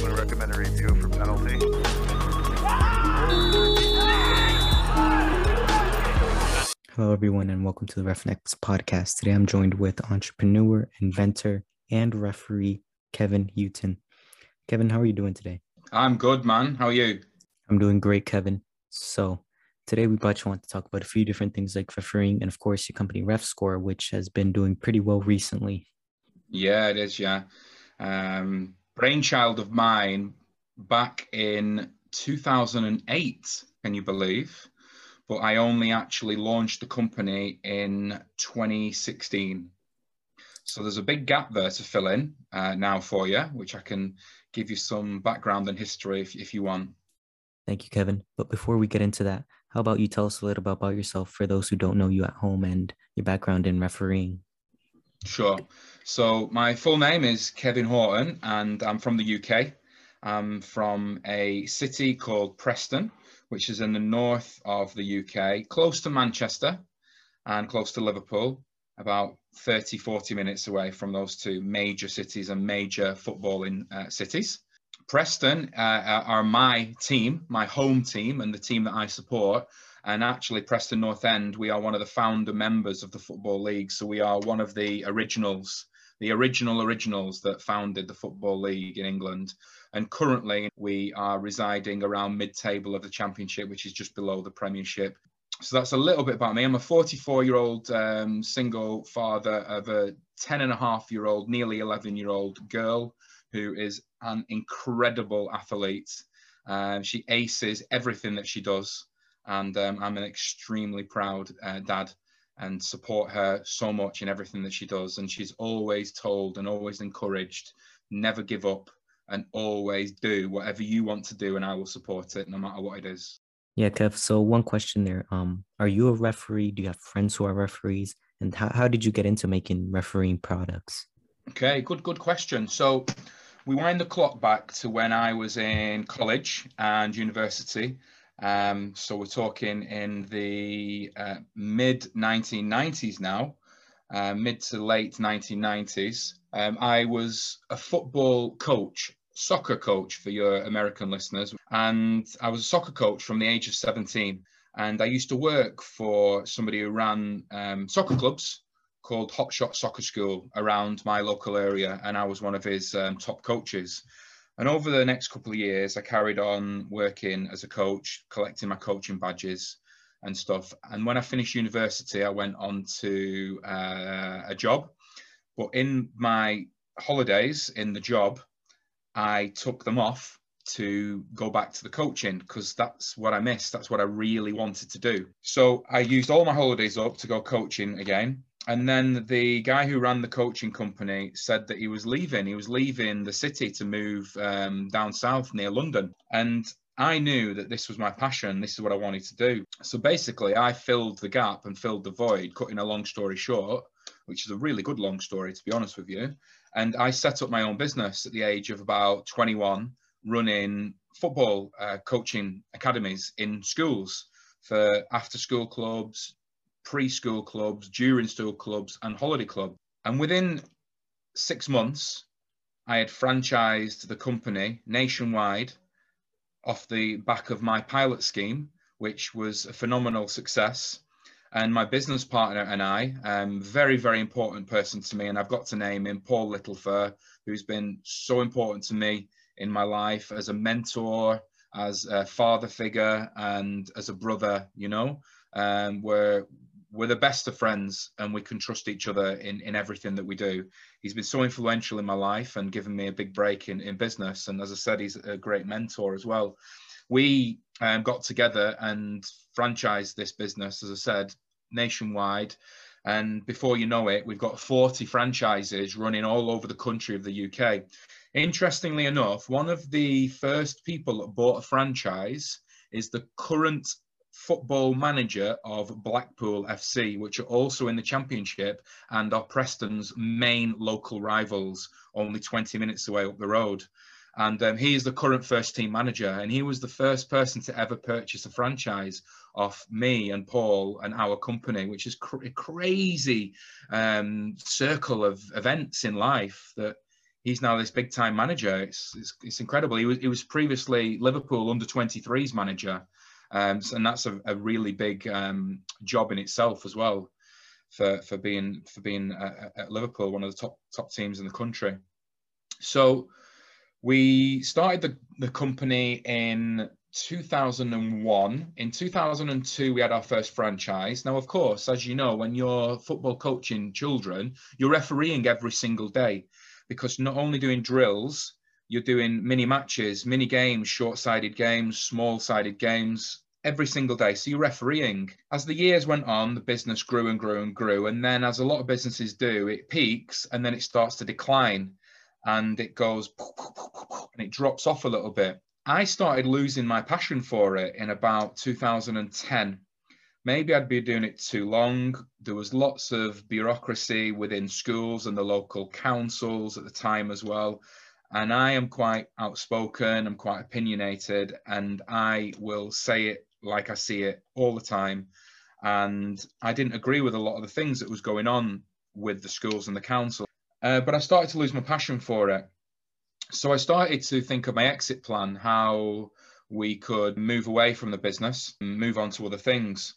I'm going to recommend a review for penalty. Hello, everyone, and welcome to the RefNext podcast. Today I'm joined with entrepreneur, inventor, and referee Kevin Houghton. Kevin, how are you doing today? I'm good, man. How are you? I'm doing great, Kevin. So, today we but want to talk about a few different things like refereeing and, of course, your company RefScorer, which has been doing pretty well recently. Yeah, it is. Yeah. Um, brainchild of mine back in 2008, can you believe? But I only actually launched the company in 2016. So there's a big gap there to fill in uh, now for you, which I can give you some background and history if, if you want. Thank you, Kevin. But before we get into that, how about you tell us a little bit about yourself for those who don't know you at home and your background in refereeing? Sure. So my full name is Kevin Horton, and I'm from the UK. I'm from a city called Preston, which is in the north of the UK, close to Manchester and close to Liverpool, about 30, 40 minutes away from those two major cities and major footballing uh, cities. Preston uh, are my team, my home team, and the team that I support. And actually, Preston North End, we are one of the founder members of the Football League. So we are one of the originals, the original originals that founded the Football League in England. And currently, we are residing around mid table of the Championship, which is just below the Premiership. So that's a little bit about me. I'm a 44 year old um, single father of a 10 and a half year old, nearly 11 year old girl who is an incredible athlete. Um, she aces everything that she does and um, I'm an extremely proud uh, dad and support her so much in everything that she does. And she's always told and always encouraged, never give up and always do whatever you want to do, and I will support it no matter what it is. Yeah, Kev. So one question there: um, Are you a referee? Do you have friends who are referees? And how, how did you get into making refereeing products? Okay, good good question. So we wind the clock back to when I was in college and university. Um, so we're talking in the uh, mid 1990s now, uh, mid to late 1990s. Um, I was a football coach, soccer coach for your American listeners, and I was a soccer coach from the age of 17. And I used to work for somebody who ran um, soccer clubs called Hotshot Soccer School around my local area, and I was one of his um, top coaches. And over the next couple of years, I carried on working as a coach, collecting my coaching badges and stuff. And when I finished university, I went on to uh, a job. But in my holidays in the job, I took them off to go back to the coaching because that's what I missed. That's what I really wanted to do. So I used all my holidays up to go coaching again and then the guy who ran the coaching company said that he was leaving. He was leaving the city to move um, down south near London. And I knew that this was my passion. This is what I wanted to do. So basically, I filled the gap and filled the void, cutting a long story short, which is a really good long story, to be honest with you. And I set up my own business at the age of about 21, running football uh, coaching academies in schools for after school clubs, preschool clubs, during school clubs, and holiday club. And within six months, I had franchised the company nationwide off the back of my pilot scheme, which was a phenomenal success. And my business partner and I, um, very, very important person to me, and I've got to name him Paul Littlefair, who's been so important to me in my life as a mentor, as a father figure, and as a brother, you know, um, where we're the best of friends and we can trust each other in, in everything that we do. He's been so influential in my life and given me a big break in, in business. And as I said, he's a great mentor as well. We um, got together and franchised this business, as I said, nationwide. And before you know it, we've got 40 franchises running all over the country of the UK. Interestingly enough, one of the first people that bought a franchise is the current football manager of Blackpool FC, which are also in the Championship and are Preston's main local rivals, only 20 minutes away up the road. And um, he is the current first team manager, and he was the first person to ever purchase a franchise off me and Paul and our company, which is cr- a crazy um, circle of events in life that he's now this big time manager. It's, it's, it's incredible. He was he was previously Liverpool under 23s manager, um, and that's a, a really big um, job in itself as well for for being for being at, at Liverpool, one of the top top teams in the country. So we started the, the company in 2001. In 2002, we had our first franchise. Now, of course, as you know, when you're football coaching children, you're refereeing every single day because not only doing drills, you're doing mini matches, mini games, short sided games, small sided games every single day. So you're refereeing. As the years went on, the business grew and grew and grew. And then, as a lot of businesses do, it peaks and then it starts to decline and it goes and it drops off a little bit. I started losing my passion for it in about 2010. Maybe I'd been doing it too long. There was lots of bureaucracy within schools and the local councils at the time as well. And I am quite outspoken, I'm quite opinionated, and I will say it like I see it all the time. And I didn't agree with a lot of the things that was going on with the schools and the council. Uh, but I started to lose my passion for it so I started to think of my exit plan, how we could move away from the business and move on to other things.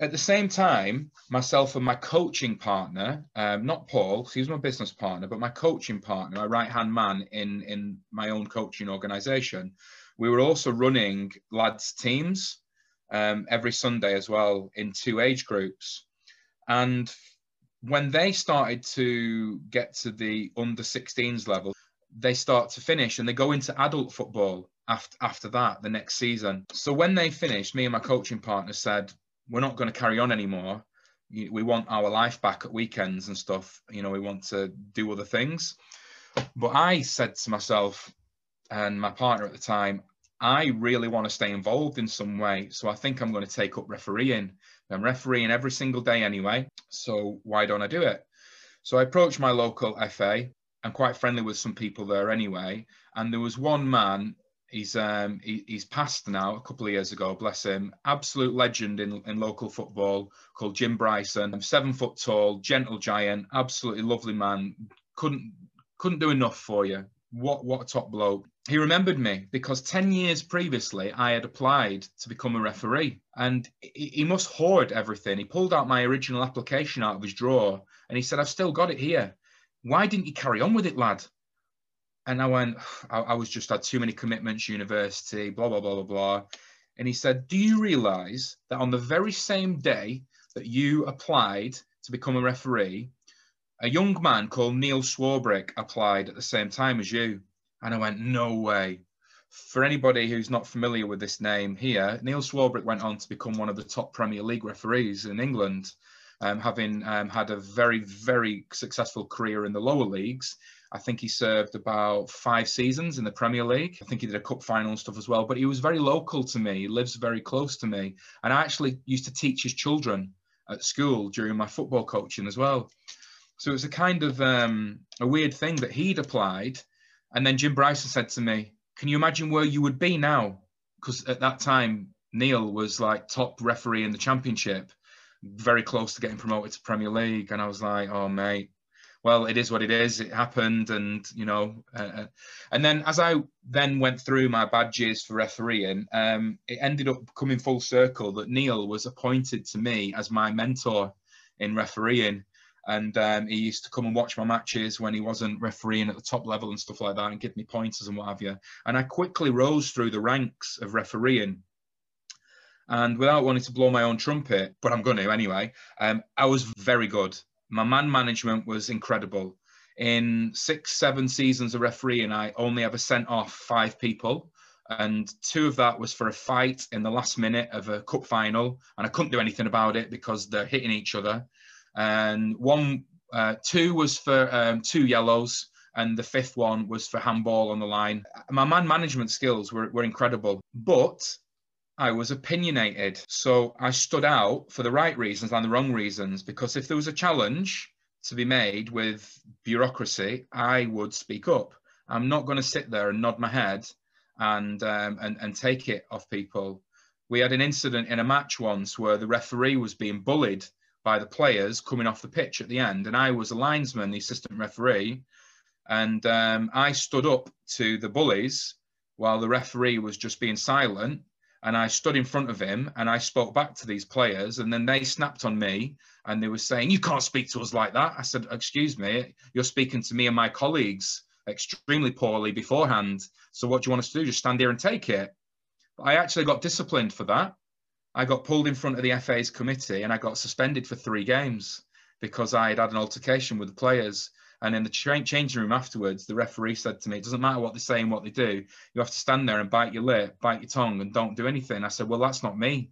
At the same time, myself and my coaching partner, um, not Paul, he was my business partner, but my coaching partner, my right hand man in, in my own coaching organization, we were also running lads' teams um, every Sunday as well in two age groups. And when they started to get to the under 16s level, they start to finish and they go into adult football after after that the next season. So when they finished, me and my coaching partner said, "We're not going to carry on anymore. We want our life back at weekends and stuff. You know, we want to do other things." But I said to myself and my partner at the time, I really want to stay involved in some way. So I think I'm going to take up refereeing. I'm refereeing every single day anyway. So why don't I do it? So I approached my local FA I'm quite friendly with some people there anyway. And there was one man, he's um, he, he's passed now a couple of years ago, bless him, absolute legend in, in local football called Jim Bryson, seven foot tall, gentle giant, absolutely lovely man. Couldn't couldn't do enough for you. What what a top bloke. He remembered me because 10 years previously I had applied to become a referee and he, he must hoard everything. He pulled out my original application out of his drawer and he said, I've still got it here why didn't you carry on with it, lad? And I went, I, I was just had too many commitments, university, blah, blah, blah, blah, blah. And he said, Do you realize that on the very same day that you applied to become a referee, a young man called Neil Swarbrick applied at the same time as you? And I went, No way. For anybody who's not familiar with this name here, Neil Swarbrick went on to become one of the top Premier League referees in England um, having um, had a very, very successful career in the lower leagues. I think he served about five seasons in the Premier League. I think he did a cup final and stuff as well. But he was very local to me. He lives very close to me. And I actually used to teach his children at school during my football coaching as well. So it was a kind of um, a weird thing that he'd applied. And then Jim Bryson said to me, Can you imagine where you would be now? Because at that time, Neil was like top referee in the championship very close to getting promoted to Premier League, and I was like, oh mate, well it is what it is. It happened, and you know, uh, uh, and then as I then went through my badges for refereeing, um, it ended up coming full circle that Neil was appointed to me as my mentor in refereeing. And um, he used to come and watch my matches when he wasn't refereeing at the top level and stuff like that, and give me pointers and what have you. And I quickly rose through the ranks of refereeing and without wanting to blow my own trumpet, but I'm going to anyway, um, I was very good. My man management was incredible. In six, seven seasons of refereeing, I only ever sent off five people. And two of that was for a fight in the last minute of a cup final. And I couldn't do anything about it because they're hitting each other. And one, uh, two was for um, two yellows and the fifth one was for handball on the line. My man management skills were, were incredible, but I was opinionated. So I stood out for the right reasons and the wrong reasons because if there was a challenge to be made with bureaucracy, I would speak up. I'm not going to sit there and nod my head and, um, and, and take it off people. We had an incident in a match once where the referee was being bullied by the players coming off the pitch at the end, and I was a linesman, the assistant referee, And um, I stood up to the bullies while the referee was just being silent. And I stood in front of him and I spoke back to these players. And then they snapped on me and they were saying, You can't speak to us like that. I said, Excuse me, you're speaking to me and my colleagues extremely poorly beforehand. So what do you want us to do? Just stand here and take it. But I actually got disciplined for that. I got pulled in front of the FA's committee and I got suspended for three games because I had had an altercation with the players. And in the tra- changing room afterwards, the referee said to me, It doesn't matter what they say and what they do. You have to stand there and bite your lip, bite your tongue, and don't do anything. I said, Well, that's not me.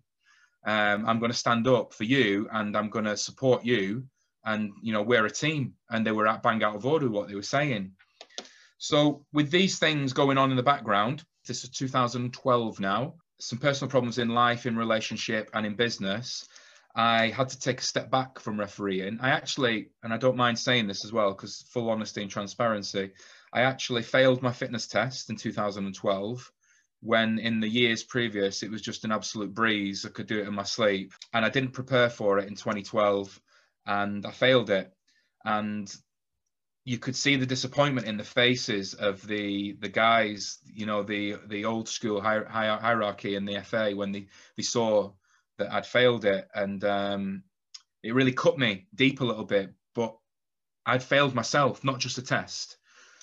Um, I'm going to stand up for you and I'm going to support you. And, you know, we're a team. And they were at bang out of order what they were saying. So, with these things going on in the background, this is 2012 now, some personal problems in life, in relationship, and in business. I had to take a step back from refereeing. I actually, and I don't mind saying this as well, because full honesty and transparency, I actually failed my fitness test in 2012 when in the years previous it was just an absolute breeze. I could do it in my sleep. And I didn't prepare for it in 2012 and I failed it. And you could see the disappointment in the faces of the the guys, you know, the the old school hi- hi- hierarchy in the FA when they, they saw that I'd failed it. And um, it really cut me deep a little bit. But I'd failed myself, not just a test.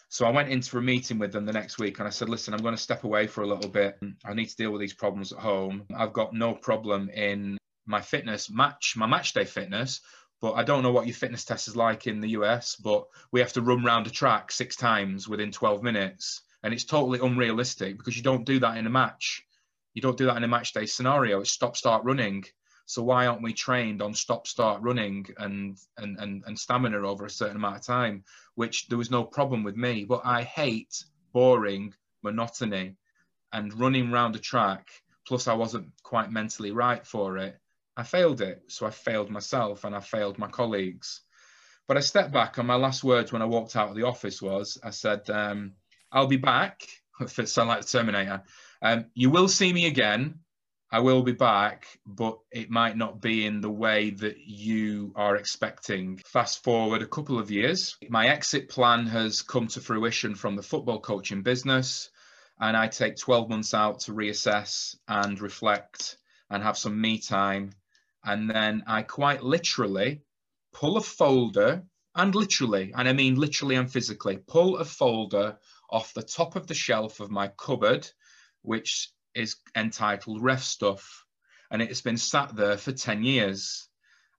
So I went into a meeting with them the next week and I said, listen, I'm going to step away for a little bit. I need to deal with these problems at home. I've got no problem in my fitness match, my match day fitness, but I don't know what your fitness test is like in the US, but we have to run around a track six times within 12 minutes. And it's totally unrealistic because you don't do that in a match. You don't do that in a match day scenario. It's stop, start running. So why aren't we trained on stop, start running and, and, and, and stamina over a certain amount of time, which there was no problem with me. But I hate boring monotony and running round a track. Plus, I wasn't quite mentally right for it. I failed it. So I failed myself and I failed my colleagues. But I stepped back and my last words when I walked out of the office was, I said, um, I'll be back. If it like the Terminator, um, you will see me again, I will be back, but it might not be in the way that you are expecting. Fast forward a couple of years, my exit plan has come to fruition from the football coaching business, and I take 12 months out to reassess and reflect and have some me time. And then I quite literally pull a folder, and literally, and I mean literally and physically, pull a folder off the top of the shelf of my cupboard, which is entitled Ref Stuff, and it's been sat there for 10 years.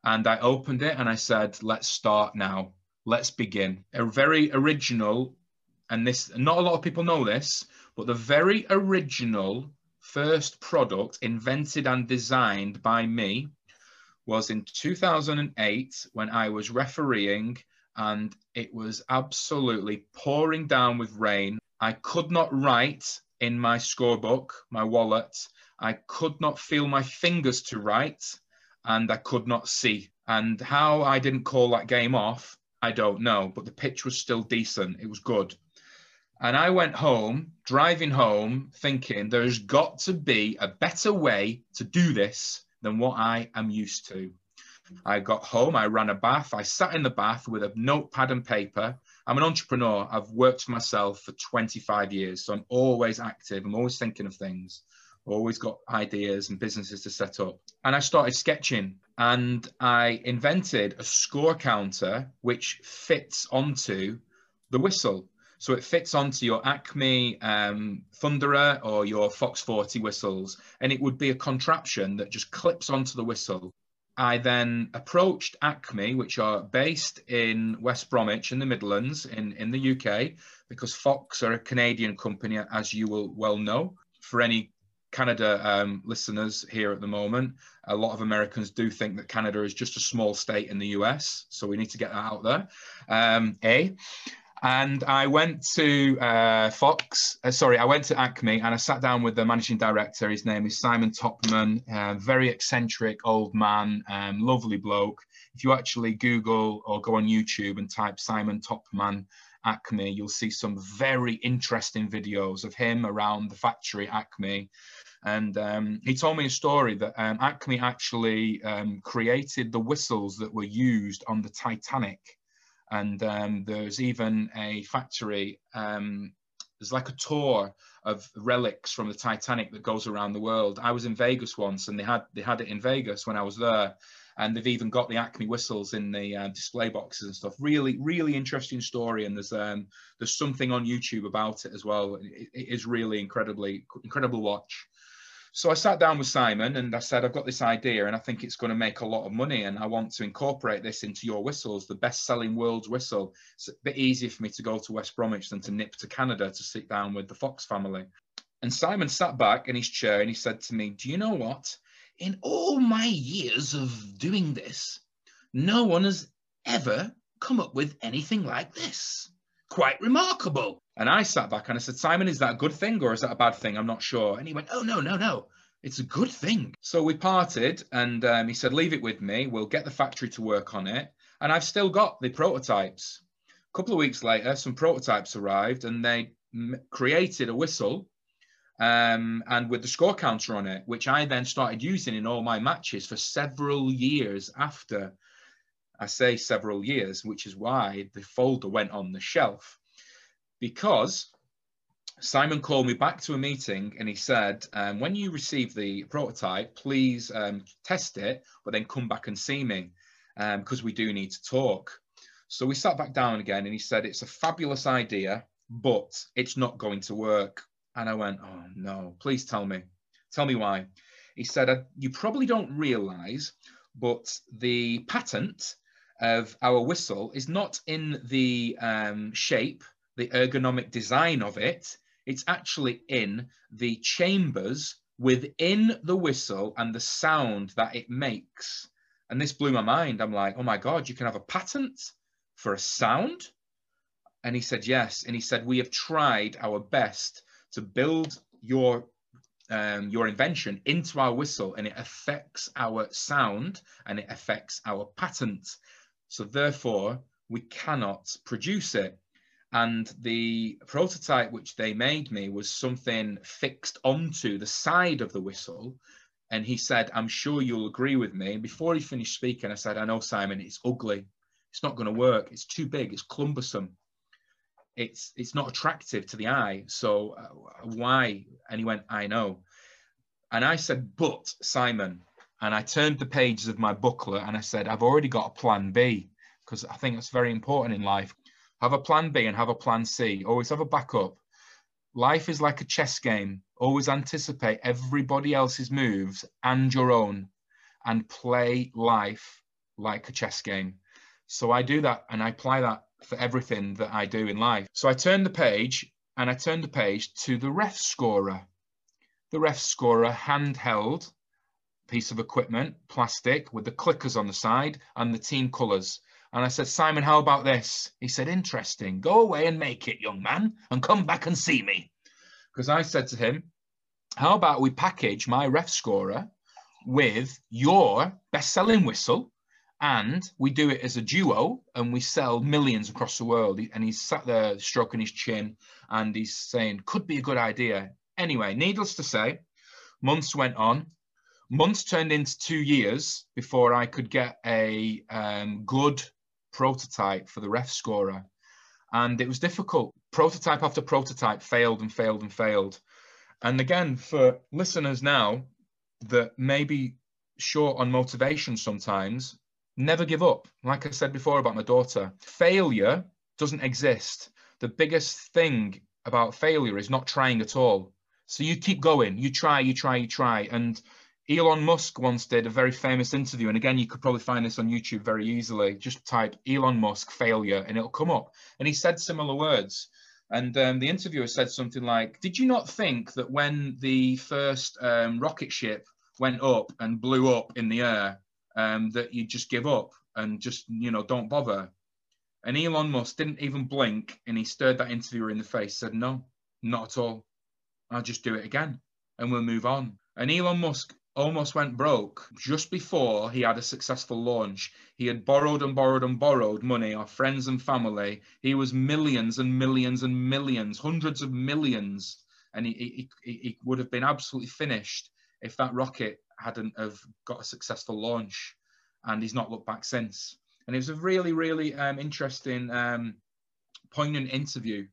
And I opened it and I said, let's start now. Let's begin. A very original, and this, not a lot of people know this, but the very original first product invented and designed by me was in 2008 when I was refereeing and it was absolutely pouring down with rain. I could not write in my scorebook, my wallet. I could not feel my fingers to write and I could not see. And how I didn't call that game off, I don't know, but the pitch was still decent. It was good. And I went home, driving home, thinking there's got to be a better way to do this than what I am used to. I got home, I ran a bath, I sat in the bath with a notepad and paper, I'm an entrepreneur. I've worked for myself for 25 years. So I'm always active. I'm always thinking of things. Always got ideas and businesses to set up. And I started sketching and I invented a score counter which fits onto the whistle. So it fits onto your Acme um, Thunderer or your Fox 40 whistles, and it would be a contraption that just clips onto the whistle. I then approached Acme, which are based in West Bromwich in the Midlands in, in the UK, because Fox are a Canadian company, as you will well know. For any Canada um, listeners here at the moment, a lot of Americans do think that Canada is just a small state in the US. So we need to get that out there. Um, a. And I went to uh, Fox, uh, sorry, I went to Acme and I sat down with the managing director. His name is Simon Topman, uh, very eccentric old man, um, lovely bloke. If you actually Google or go on YouTube and type Simon Topman Acme, you'll see some very interesting videos of him around the factory Acme. And um, he told me a story that um, Acme actually um, created the whistles that were used on the Titanic And um, there's even a factory. Um, there's like a tour of relics from the Titanic that goes around the world. I was in Vegas once, and they had they had it in Vegas when I was there, and they've even got the Acme whistles in the uh, display boxes and stuff. Really, really interesting story, and there's um, there's something on YouTube about it as well. it, it is really incredibly incredible watch. So I sat down with Simon and I said, I've got this idea and I think it's going to make a lot of money and I want to incorporate this into your whistles, the best selling world's whistle. It's a bit easier for me to go to West Bromwich than to nip to Canada to sit down with the Fox family. And Simon sat back in his chair and he said to me, Do you know what? In all my years of doing this, no one has ever come up with anything like this. Quite remarkable. And I sat back and I said, Simon, is that a good thing or is that a bad thing? I'm not sure. And he went, Oh, no, no, no. It's a good thing. So we parted and um, he said, Leave it with me. We'll get the factory to work on it. And I've still got the prototypes. A couple of weeks later, some prototypes arrived and they m- created a whistle um, and with the score counter on it, which I then started using in all my matches for several years after. I say several years, which is why the folder went on the shelf because Simon called me back to a meeting and he said, um, when you receive the prototype, please um, test it, but then come back and see me because um, we do need to talk. So we sat back down again and he said, it's a fabulous idea, but it's not going to work. And I went, oh no, please tell me. Tell me why. He said, you probably don't realize, but the patent of our whistle is not in the um, shape the ergonomic design of it. It's actually in the chambers within the whistle and the sound that it makes. And this blew my mind. I'm like, oh my God, you can have a patent for a sound? And he said, yes. And he said, we have tried our best to build your um, your invention into our whistle and it affects our sound and it affects our patent. So therefore, we cannot produce it and the prototype which they made me was something fixed onto the side of the whistle. And he said i'm sure you'll agree with me. And before he finished speaking i said i know simon it's ugly. It's not going to work. It's too big. It's cumbersome. It's it's not attractive to the eye. So uh, why? And he went i know. And i said but simon and i turned the pages of my booklet and i said i've already got a plan b because i think that's very important in life have a plan B and have a plan C. Always have a backup. Life is like a chess game. Always anticipate everybody else's moves and your own and play life like a chess game. So I do that and I apply that for everything that I do in life. So I turn the page and I turn the page to the ref scorer. The ref scorer handheld piece of equipment, plastic with the clickers on the side and the team colours. And I said, Simon, how about this? He said, interesting. Go away and make it, young man, and come back and see me. Because I said to him, how about we package my ref scorer with your best selling whistle and we do it as a duo and we sell millions across the world. And he's sat there stroking his chin and he's saying, could be a good idea. Anyway, needless to say, months went on months turned into two years before I could get a um, good prototype for the ref scorer. And it was difficult. Prototype after prototype failed and failed and failed. And again, for listeners now that may be short on motivation sometimes, never give up. Like I said before about my daughter, failure doesn't exist. The biggest thing about failure is not trying at all. So you keep going, you try, you try, you try. And Elon Musk once did a very famous interview, and again, you could probably find this on YouTube very easily. Just type Elon Musk failure, and it'll come up. And he said similar words. And um, the interviewer said something like, "Did you not think that when the first um, rocket ship went up and blew up in the air, um, that you'd just give up and just you know don't bother?" And Elon Musk didn't even blink, and he stared that interviewer in the face. Said, "No, not at all. I'll just do it again, and we'll move on." And Elon Musk almost went broke just before he had a successful launch. He had borrowed and borrowed and borrowed money off friends and family. He was millions and millions and millions, hundreds of millions, and he, he, he would have been absolutely finished if that rocket hadn't have got a successful launch. And he's not looked back since. And it was a really, really um, interesting, um, poignant interview.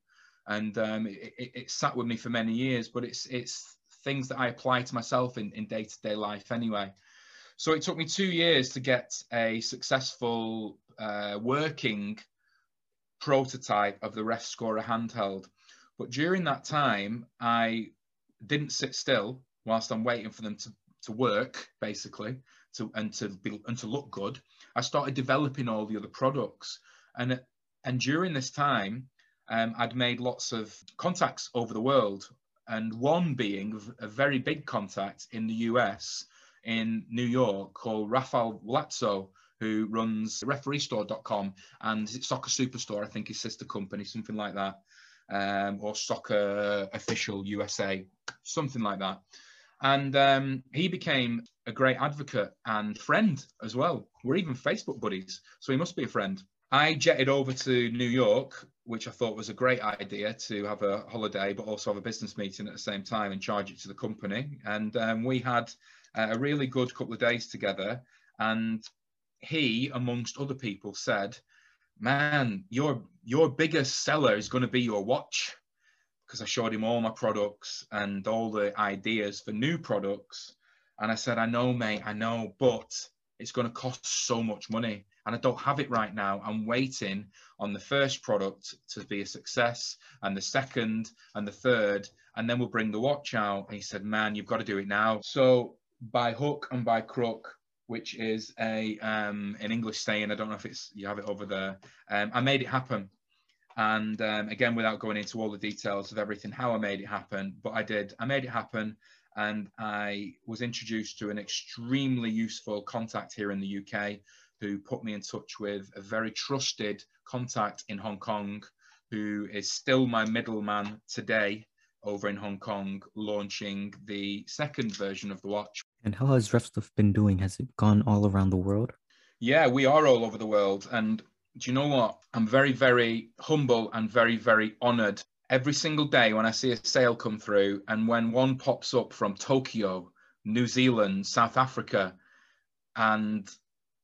And um, it, it, it, sat with me for many years, but it's, it's things that I apply to myself in, in day-to-day life anyway. So it took me two years to get a successful uh, working prototype of the Ref Scorer handheld. But during that time, I didn't sit still whilst I'm waiting for them to, to work, basically, to and to be and to look good. I started developing all the other products, and and during this time, um, I'd made lots of contacts over the world, and one being a very big contact in the US, in New York, called Rafael Lazzo, who runs refereestore.com and Soccer Superstore, I think his sister company, something like that, um, or Soccer Official USA, something like that. And um, he became a great advocate and friend as well. We're even Facebook buddies, so he must be a friend. I jetted over to New York, which I thought was a great idea to have a holiday, but also have a business meeting at the same time and charge it to the company. And um, we had a really good couple of days together. And he, amongst other people, said, "Man, your your biggest seller is going to be your watch." Because I showed him all my products and all the ideas for new products, and I said, "I know, mate, I know, but it's going to cost so much money." And I don't have it right now. I'm waiting on the first product to be a success, and the second, and the third, and then we'll bring the watch out. And he said, "Man, you've got to do it now." So by hook and by crook, which is a um, an English saying. I don't know if it's you have it over there. Um, I made it happen, and um, again, without going into all the details of everything, how I made it happen, but I did. I made it happen, and I was introduced to an extremely useful contact here in the UK, who put me in touch with a very trusted contact in Hong Kong, who is still my middleman today over in Hong Kong, launching the second version of the watch, and how has Ref Stuff been doing? Has it gone all around the world? Yeah, we are all over the world. And do you know what? I'm very, very humble and very, very honored every single day when I see a sale come through and when one pops up from Tokyo, New Zealand, South Africa, and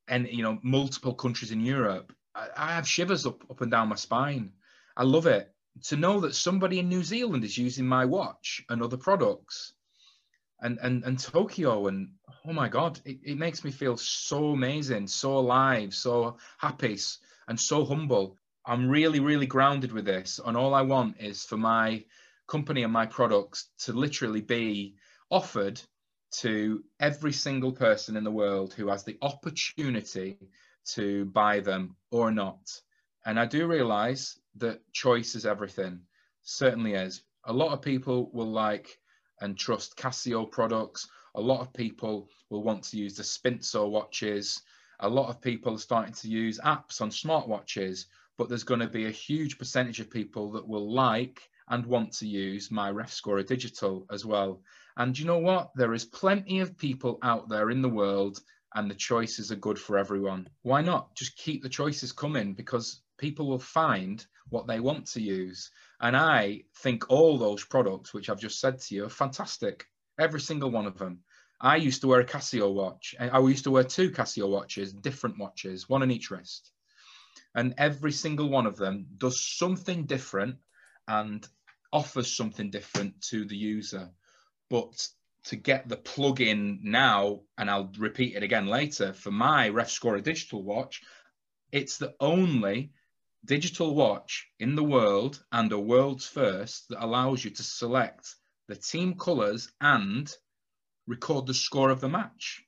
and you know multiple countries in Europe, I, I have shivers up up and down my spine. I love it to know that somebody in New Zealand is using my watch and other products and and and Tokyo and oh my god it, it makes me feel so amazing so alive so happy and so humble I'm really really grounded with this and all I want is for my company and my products to literally be offered to every single person in the world who has the opportunity to buy them or not and I do realize that choice is everything certainly is a lot of people will like and trust Casio products. A lot of people will want to use the Spintso watches. A lot of people are starting to use apps on smartwatches, but there's going to be a huge percentage of people that will like and want to use my Ref Scorer Digital as well. And you know what? There is plenty of people out there in the world, and the choices are good for everyone. Why not? Just keep the choices coming because people will find what they want to use. And I think all those products, which I've just said to you, are fantastic. Every single one of them. I used to wear a Casio watch. I used to wear two Casio watches, different watches, one on each wrist. And every single one of them does something different and offers something different to the user. But to get the plug-in now, and I'll repeat it again later, for my Ref Scorer digital watch, it's the only digital watch in the world and a world's first that allows you to select the team colours and record the score of the match.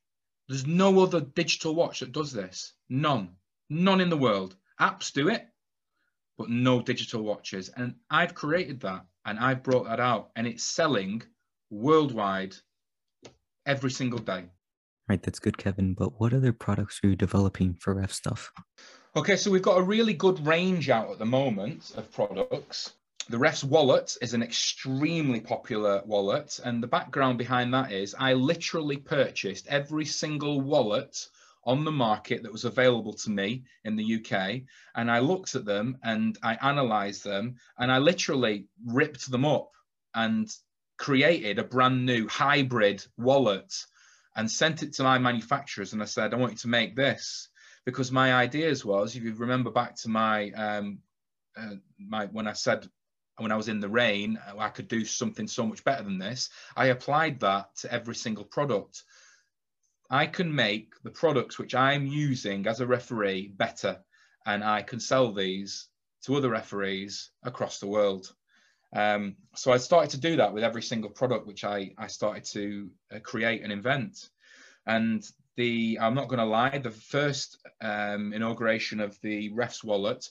There's no other digital watch that does this. None. None in the world. Apps do it, but no digital watches. And I've created that and I've brought that out and it's selling worldwide every single day. Right, that's good, Kevin. But what other products are you developing for Ref Stuff? Okay, so we've got a really good range out at the moment of products. The Ref's wallet is an extremely popular wallet, and the background behind that is I literally purchased every single wallet on the market that was available to me in the UK, and I looked at them and I analysed them, and I literally ripped them up and created a brand new hybrid wallet and sent it to my manufacturers, and I said, I want you to make this because my ideas was, if you remember back to my um, uh, my when I said when I was in the rain, I could do something so much better than this. I applied that to every single product. I can make the products which I'm using as a referee better, and I can sell these to other referees across the world. Um, so I started to do that with every single product which I, I started to uh, create and invent. And the I'm not going to lie, the first um, inauguration of the Refs wallet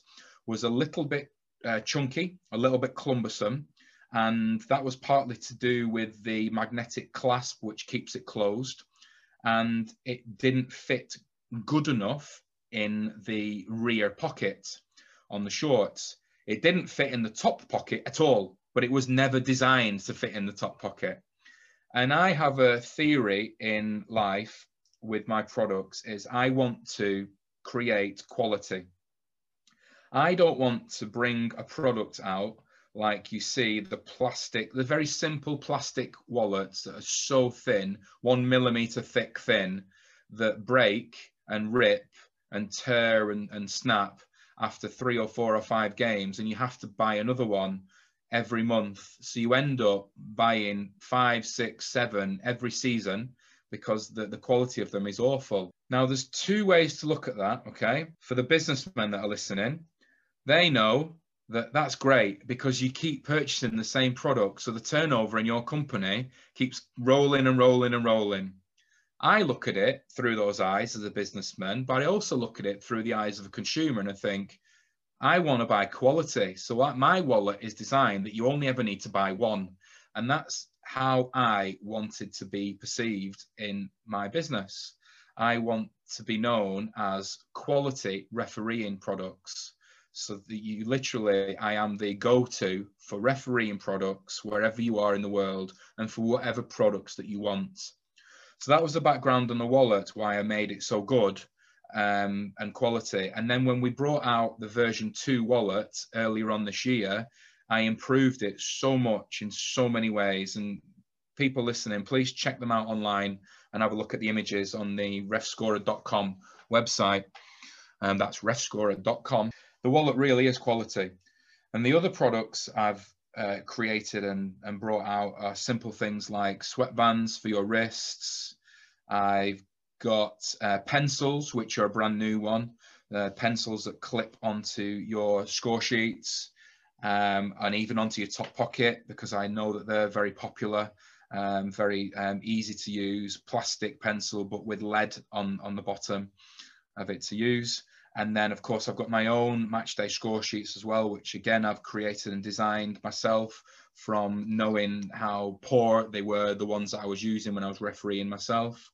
was a little bit uh, chunky, a little bit clumbersome, and that was partly to do with the magnetic clasp which keeps it closed, and it didn't fit good enough in the rear pocket on the shorts. It didn't fit in the top pocket at all, but it was never designed to fit in the top pocket. And I have a theory in life with my products is I want to create quality. I don't want to bring a product out like you see the plastic, the very simple plastic wallets that are so thin, one millimeter thick thin, that break and rip and tear and, and snap after three or four or five games, and you have to buy another one every month. So you end up buying five, six, seven every season because the, the quality of them is awful. Now, there's two ways to look at that, okay? For the businessmen that are listening, they know that that's great because you keep purchasing the same product. So the turnover in your company keeps rolling and rolling and rolling. I look at it through those eyes as a businessman, but I also look at it through the eyes of a consumer and I think, I want to buy quality. So my wallet is designed that you only ever need to buy one. And that's how I wanted to be perceived in my business. I want to be known as quality refereeing products. So that you literally, I am the go-to for refereeing products wherever you are in the world and for whatever products that you want. So that was the background on the wallet, why I made it so good um, and quality. And then when we brought out the version two wallet earlier on this year, I improved it so much in so many ways. And people listening, please check them out online and have a look at the images on the refscorer.com website. And um, that's refscorer.com. The wallet really is quality. And the other products I've uh, created and, and brought out are simple things like sweatbands for your wrists. I've got uh, pencils, which are a brand new one, uh, pencils that clip onto your score sheets um, and even onto your top pocket because I know that they're very popular, um, very um, easy to use, plastic pencil but with lead on, on the bottom of it to use. And then, of course, I've got my own matchday score sheets as well, which again I've created and designed myself from knowing how poor they were, the ones that I was using when I was refereeing myself,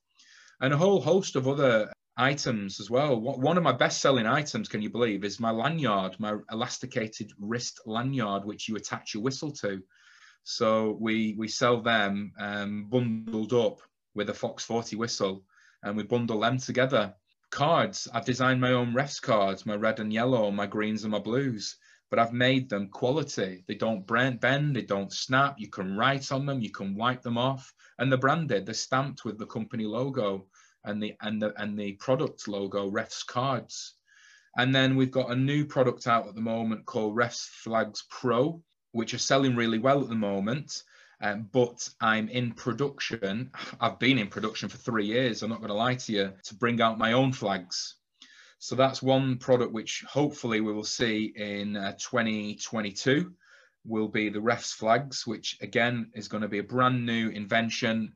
and a whole host of other items as well. One of my best selling items, can you believe, is my lanyard, my elasticated wrist lanyard, which you attach your whistle to. So we we sell them um, bundled up with a Fox 40 whistle, and we bundle them together. Cards, I've designed my own refs cards, my red and yellow, my greens and my blues, but I've made them quality. They don't bend, they don't snap. You can write on them, you can wipe them off, and they're branded. They're stamped with the company logo and the and the and the product logo, Refs Cards. And then we've got a new product out at the moment called Refs Flags Pro, which are selling really well at the moment. Um, but I'm in production. I've been in production for three years. I'm not going to lie to you to bring out my own flags. So that's one product which hopefully we will see in uh, 2022 will be the refs flags, which again is going to be a brand new invention,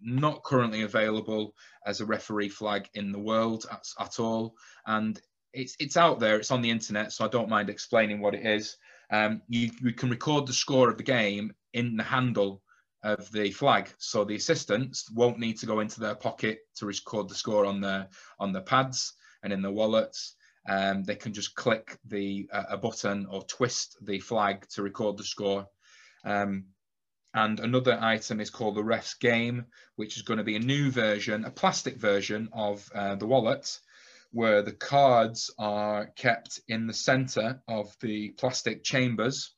not currently available as a referee flag in the world at, at all. And it's it's out there, it's on the internet, so I don't mind explaining what it is. Um, you, you can record the score of the game in the handle of the flag, so the assistants won't need to go into their pocket to record the score on their on their pads and in their wallets. Um, they can just click the uh, a button or twist the flag to record the score. Um, and another item is called the refs game, which is going to be a new version, a plastic version of uh, the wallet, where the cards are kept in the center of the plastic chambers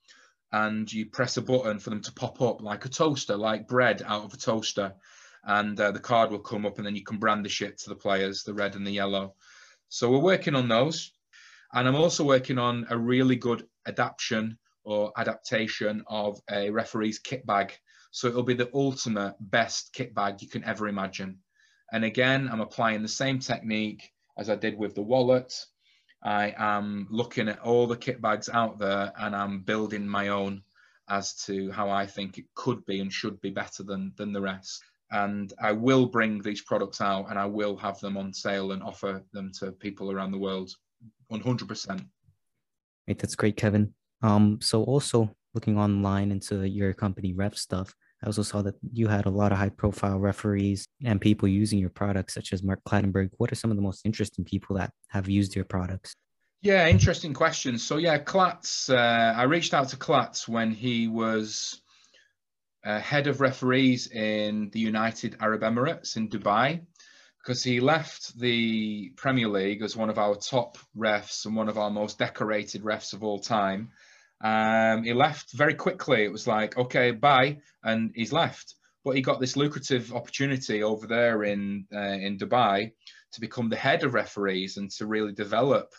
and you press a button for them to pop up like a toaster, like bread out of a toaster. And uh, the card will come up and then you can brandish it to the players, the red and the yellow. So we're working on those. And I'm also working on a really good adaptation or adaptation of a referee's kit bag. So it'll be the ultimate best kit bag you can ever imagine. And again, I'm applying the same technique as I did with the wallet. I am looking at all the kit bags out there and I'm building my own as to how I think it could be and should be better than, than the rest. And I will bring these products out and I will have them on sale and offer them to people around the world 100%. Right, that's great, Kevin. Um, so also looking online into your company RefStuff, I also saw that you had a lot of high profile referees and people using your products, such as Mark Clattenburg. What are some of the most interesting people that have used your products? Yeah, interesting question. So yeah, Clatts, uh, I reached out to Clatts when he was uh, head of referees in the United Arab Emirates in Dubai, because he left the Premier League as one of our top refs and one of our most decorated refs of all time um, he left very quickly. It was like, okay, bye, and he's left. But he got this lucrative opportunity over there in uh, in Dubai to become the head of referees and to really develop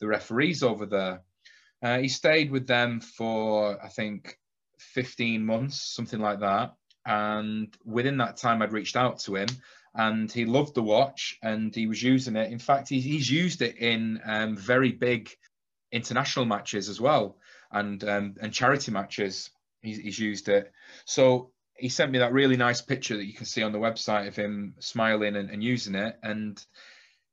the referees over there. Uh, he stayed with them for I think 15 months, something like that. And within that time, I'd reached out to him, and he loved the watch, and he was using it. In fact, he, he's used it in um, very big international matches as well and um, and charity matches. He's, he's used it. So he sent me that really nice picture that you can see on the website of him smiling and, and using it. And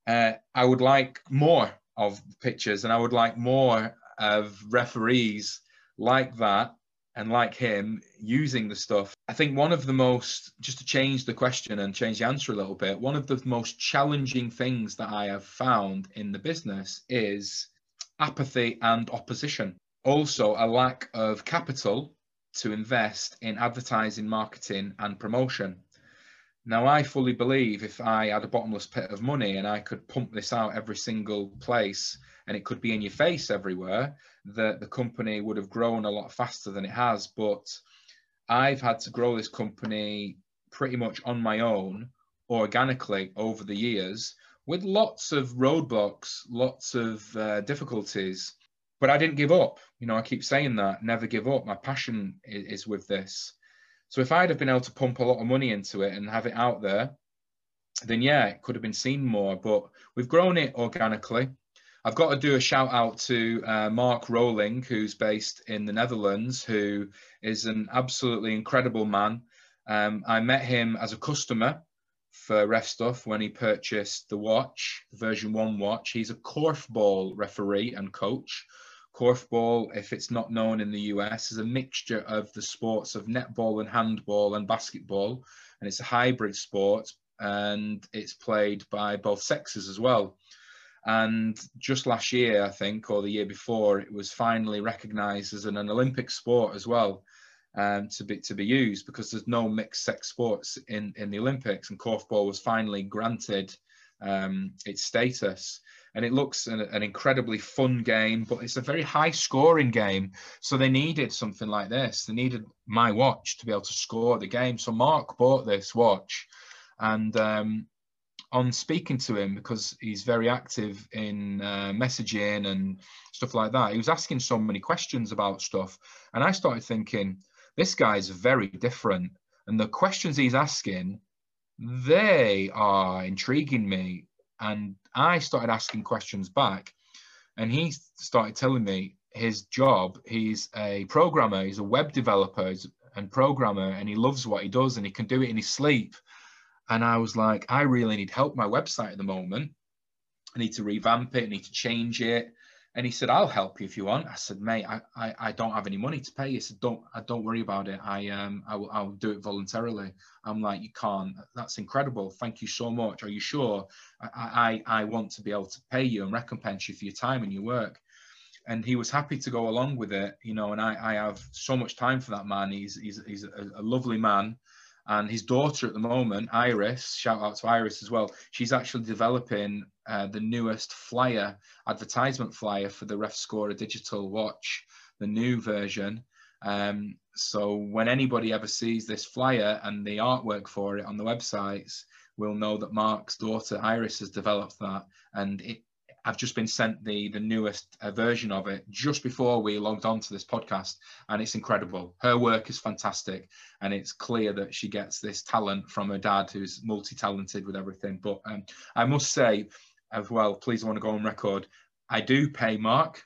uh, I would like more of pictures, and I would like more of referees like that and like him using the stuff. I think one of the most, just to change the question and change the answer a little bit, one of the most challenging things that I have found in the business is apathy and opposition also a lack of capital to invest in advertising, marketing, and promotion. Now, I fully believe if I had a bottomless pit of money and I could pump this out every single place and it could be in your face everywhere, that the company would have grown a lot faster than it has. But I've had to grow this company pretty much on my own, organically over the years, with lots of roadblocks, lots of uh, difficulties but I didn't give up. You know, I keep saying that, never give up. My passion is, is, with this. So if I'd have been able to pump a lot of money into it and have it out there, then yeah, it could have been seen more. But we've grown it organically. I've got to do a shout out to uh, Mark Rowling, who's based in the Netherlands, who is an absolutely incredible man. Um, I met him as a customer for RefStuff when he purchased the watch, the version one watch. He's a korfball referee and coach. Korfball, if it's not known in the US, is a mixture of the sports of netball and handball and basketball, and it's a hybrid sport and it's played by both sexes as well. And just last year, I think, or the year before, it was finally recognised as an, an, Olympic sport as well um, to be to be used because there's no mixed sex sports in in the Olympics, and korfball was finally granted um, its status and it looks an, an, incredibly fun game, but it's a very high scoring game. So they needed something like this. They needed my watch to be able to score the game. So Mark bought this watch, and um, on speaking to him because he's very active in uh, messaging and stuff like that, he was asking so many questions about stuff, and I started thinking this guy's very different, and the questions he's asking they are intriguing me and I started asking questions back, and he started telling me his job. He's a programmer, he's a web developer and programmer, and he loves what he does and he can do it in his sleep. And I was like, I really need help my website at the moment. I need to revamp it, I need to change it. And he said, I'll help you if you want. I said, mate, I, I, I don't have any money to pay. You. He said, don't, I don't worry about it. I, um, I will, I'll do it voluntarily. I'm like, you can't, that's incredible. Thank you so much. Are you sure? I, I, I want to be able to pay you and recompense you for your time and your work. And he was happy to go along with it, you know, and I, I have so much time for that man. He's, he's, he's a, a lovely man and his daughter at the moment, Iris, shout out to Iris as well. She's actually developing uh, the newest flyer, advertisement flyer for the RefScorer digital watch, the new version. Um, so when anybody ever sees this flyer and the artwork for it on the websites, we'll know that Mark's daughter Iris has developed that, and it I've just been sent the the newest uh, version of it just before we logged on to this podcast, and it's incredible. Her work is fantastic, and it's clear that she gets this talent from her dad, who's multi-talented with everything. But um, I must say, as well, please I want to go on record. I do pay Mark.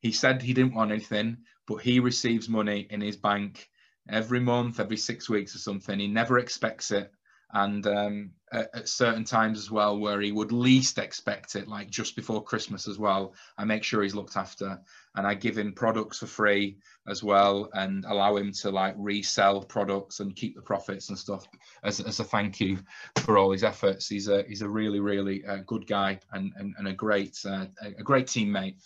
He said he didn't want anything, but he receives money in his bank every month, every six weeks or something. He never expects it and um, at, at, certain times as well where he would least expect it like just before christmas as well. I make sure he's looked after and i give him products for free as well and allow him to like resell products and keep the profits and stuff as, as a thank you for all his efforts. He's a he's a really really uh, good guy and, and, and a great uh, a great teammate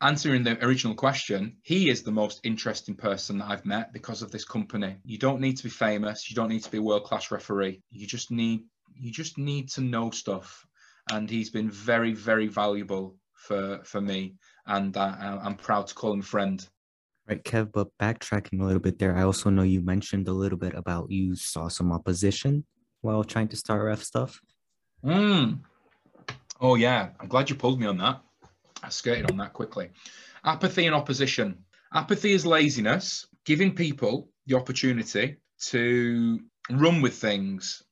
answering the original question, he is the most interesting person that I've met because of this company. You don't need to be famous. You don't need to be a world class referee. You just need you just need to know stuff. And he's been very very valuable for for me, and uh, I'm proud to call him friend. Right, Kev. But backtracking a little bit there, I also know you mentioned a little bit about you saw some opposition while trying to start RefStuff. Mm. Oh yeah, I'm glad you pulled me on that. I skirted on that quickly. Apathy and opposition. Apathy is laziness, giving people the opportunity to run with things,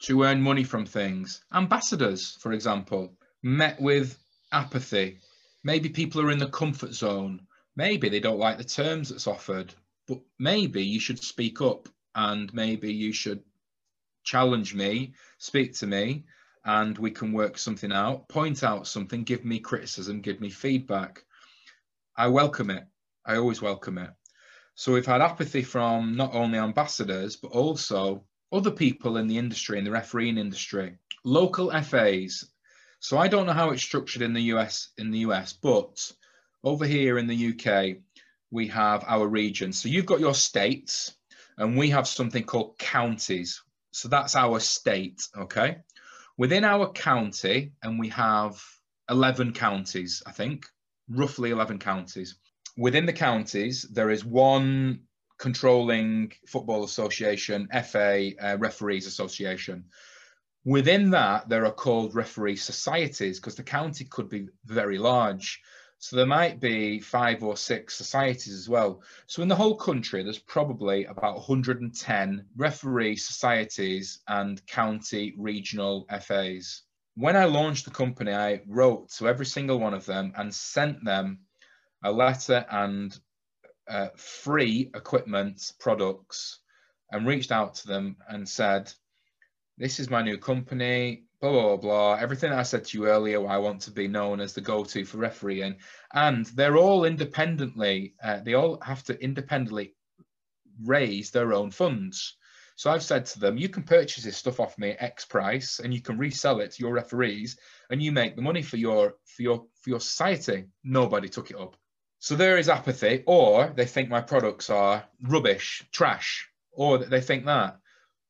to earn money from things. Ambassadors, for example, met with apathy. Maybe people are in the comfort zone. Maybe they don't like the terms that's offered, but maybe you should speak up and maybe you should challenge me, speak to me, and we can work something out, point out something, give me criticism, give me feedback. I welcome it. I always welcome it. So we've had apathy from not only ambassadors, but also other people in the industry, in the refereeing industry, local FAs. So I don't know how it's structured in the US, in the US, but over here in the UK, we have our regions. So you've got your states, and we have something called counties. So that's our state, okay? Within our county, and we have 11 counties, I think, roughly 11 counties. Within the counties, there is one controlling football association, FA uh, Referees Association. Within that, there are called referee societies because the county could be very large. So there might be five or six societies as well. So in the whole country, there's probably about 110 referee societies and county regional FAs. When I launched the company, I wrote to every single one of them and sent them a letter and uh, free equipment products and reached out to them and said, This is my new company blah, blah, blah, everything I said to you earlier, I want to be known as the go-to for refereeing. And they're all independently, uh, they all have to independently raise their own funds. So I've said to them, you can purchase this stuff off me at X price and you can resell it to your referees and you make the money for your for your for your society. Nobody took it up. So there is apathy, or they think my products are rubbish, trash, or they think that.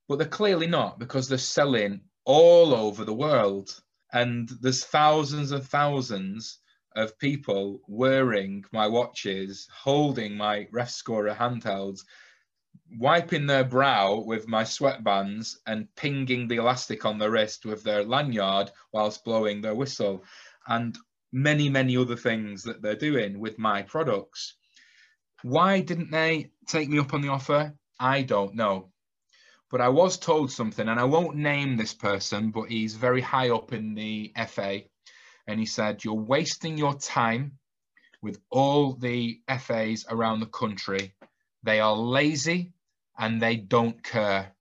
But they're clearly not because they're selling all over the world. And there's thousands and thousands of people wearing my watches, holding my RefScorer handhelds, wiping their brow with my sweatbands and pinging the elastic on the wrist with their lanyard whilst blowing their whistle, and many, many other things that they're doing with my products. Why didn't they take me up on the offer? I don't know. But I was told something, and I won't name this person, but he's very high up in the FA. And he said, You're wasting your time with all the FAs around the country. They are lazy and they don't care.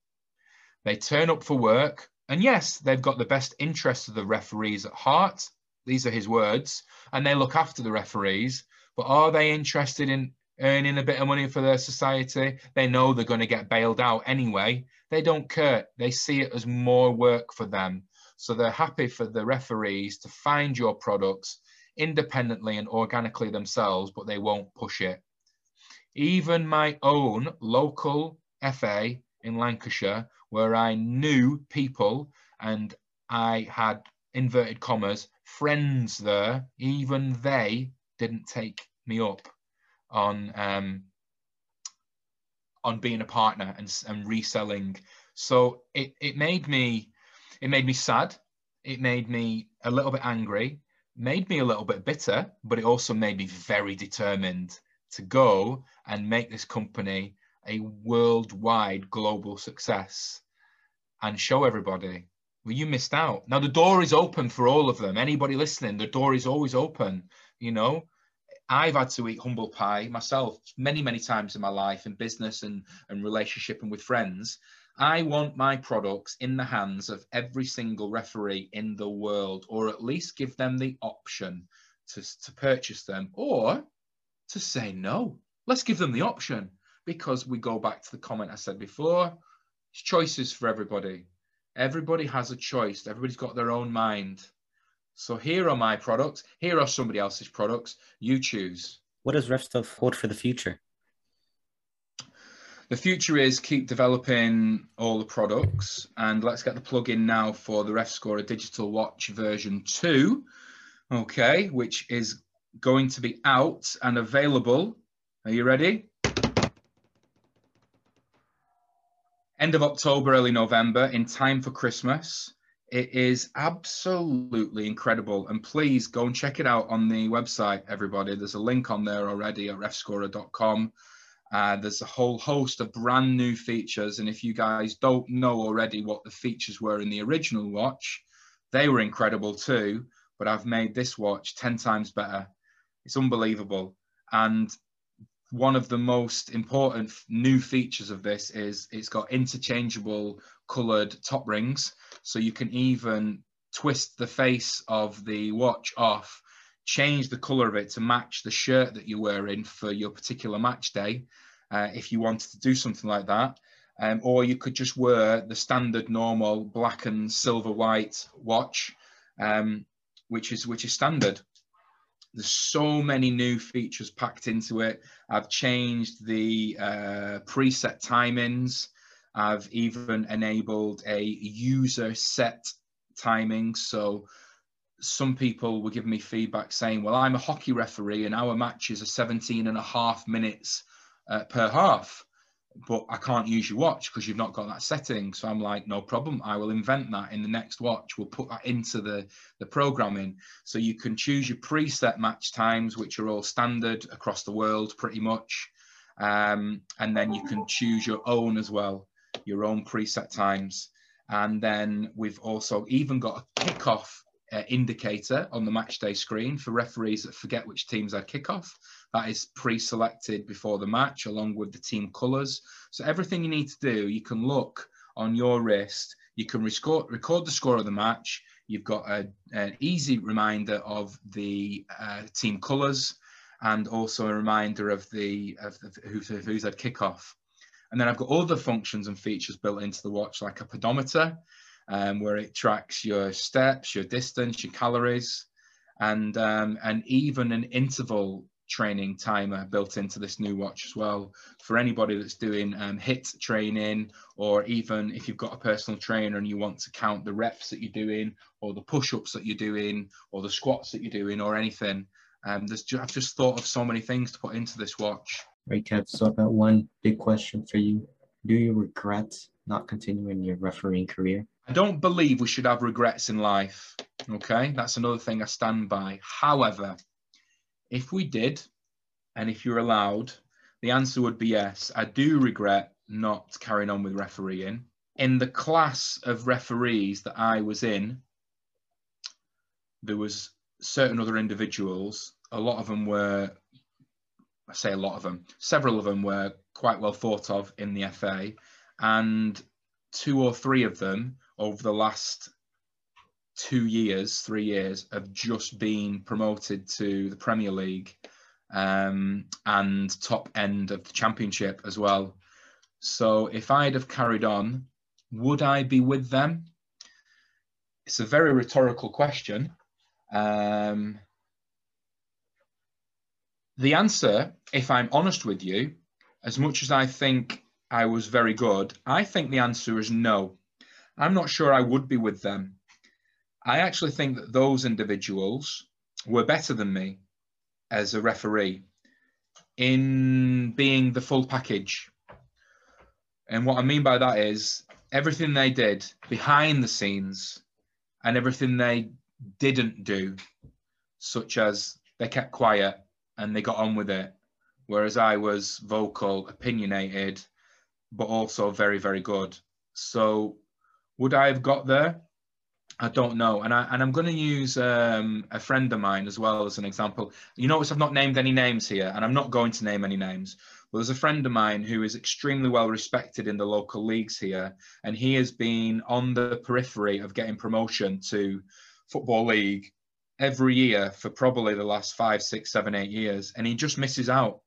They turn up for work, and yes, they've got the best interests of the referees at heart. These are his words, and they look after the referees. But are they interested in earning a bit of money for their society. They know they're going to get bailed out anyway. They don't care. They see it as more work for them. So they're happy for the referees to find your products independently and organically themselves, but they won't push it. Even my own local FA in Lancashire, where I knew people and I had inverted commas, friends there, even they didn't take me up on um, on being a partner and, and reselling. So it, it made me it made me sad. It made me a little bit angry. made me a little bit bitter, but it also made me very determined to go and make this company a worldwide global success and show everybody well you missed out now the door is open for all of them anybody listening the door is always open you know i've had to eat humble pie myself many many times in my life in business and and relationship and with friends i want my products in the hands of every single referee in the world or at least give them the option to, to purchase them or to say no let's give them the option because we go back to the comment I said before. It's choices for everybody. Everybody has a choice. Everybody's got their own mind. So here are my products. Here are somebody else's products. You choose. What does RefStuff hold for the future? The future is keep developing all the products and let's get the plug-in now for the RefScorer Digital Watch version 2, okay, which is going to be out and available. Are you ready? end of October, early November, in time for Christmas. It is absolutely incredible. And please go and check it out on the website, everybody. There's a link on there already at refscorer.com. Uh, there's a whole host of brand new features. And if you guys don't know already what the features were in the original watch, they were incredible too. But I've made this watch 10 times better. It's unbelievable. And one of the most important new features of this is it's got interchangeable colored top rings. So you can even twist the face of the watch off, change the color of it to match the shirt that you're wearing for your particular match day. Uh, if you wanted to do something like that. Um, or you could just wear the standard normal black and silver white watch, um, which is which is standard. There's so many new features packed into it. I've changed the uh, preset timings. I've even enabled a user set timing. So some people were giving me feedback saying, well, I'm a hockey referee and our matches are 17 and a half minutes uh, per half but I can't use your watch because you've not got that setting. So I'm like, no problem. I will invent that in the next watch. We'll put that into the, the programming. So you can choose your preset match times, which are all standard across the world pretty much. Um, and then you can choose your own as well, your own preset times. And then we've also even got a kickoff uh, indicator on the match day screen for referees that forget which teams are kickoff. That is pre-selected before the match along with the team colours. So everything you need to do, you can look on your wrist, you can record, record the score of the match. You've got a, an easy reminder of the uh, team colours and also a reminder of the of, who's, who's had kickoff. And then I've got other functions and features built into the watch, like a pedometer, um, where it tracks your steps, your distance, your calories, and um, and even an interval training timer built into this new watch as well for anybody that's doing um, HIIT training or even if you've got a personal trainer and you want to count the reps that you're doing or the push-ups that you're doing or the squats that you're doing or anything. Um, there's I've just thought of so many things to put into this watch right Kev so I've got one big question for you do you regret not continuing your refereeing career I don't believe we should have regrets in life okay that's another thing I stand by however if we did, and if you're allowed, the answer would be yes. I do regret not carrying on with refereeing. In the class of referees that I was in, there was certain other individuals. A lot of them were, I say a lot of them, several of them were quite well thought of in the FA, and two or three of them over the last two years, three years, have just been promoted to the Premier League um, and top end of the Championship as well. So if I'd have carried on, would I be with them? It's a very rhetorical question. Um, the answer, if I'm honest with you, as much as I think I was very good, I think the answer is no. I'm not sure I would be with them. I actually think that those individuals were better than me as a referee in being the full package. And what I mean by that is everything they did behind the scenes and everything they didn't do such as they kept quiet and they got on with it, whereas I was vocal, opinionated, but also very, very good. So would I have got there? I don't know, and I and I'm going to use um, a friend of mine as well as an example. You notice I've not named any names here, and I'm not going to name any names. But there's a friend of mine who is extremely well respected in the local leagues here, and he has been on the periphery of getting promotion to football league every year for probably the last five, six, seven, eight years, and he just misses out.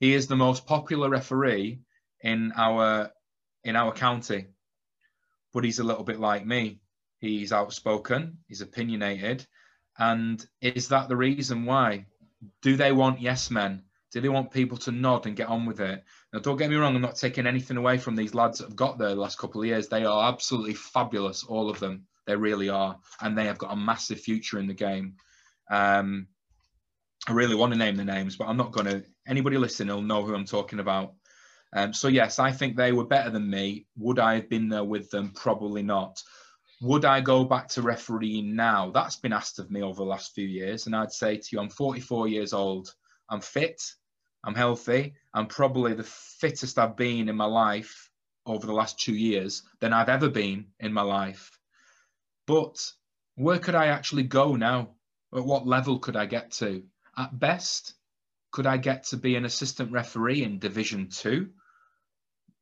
He is the most popular referee in our in our county, but he's a little bit like me He's outspoken, he's opinionated. And is that the reason why? Do they want yes men? Do they want people to nod and get on with it? Now, don't get me wrong, I'm not taking anything away from these lads that have got there the last couple of years. They are absolutely fabulous, all of them. They really are. And they have got a massive future in the game. Um, I really want to name the names, but I'm not going to. Anybody listening will know who I'm talking about. Um, so, yes, I think they were better than me. Would I have been there with them? Probably not. Would I go back to refereeing now? That's been asked of me over the last few years. And I'd say to you, I'm 44 years old. I'm fit. I'm healthy. I'm probably the fittest I've been in my life over the last two years than I've ever been in my life. But where could I actually go now? At what level could I get to? At best, could I get to be an assistant referee in Division Two?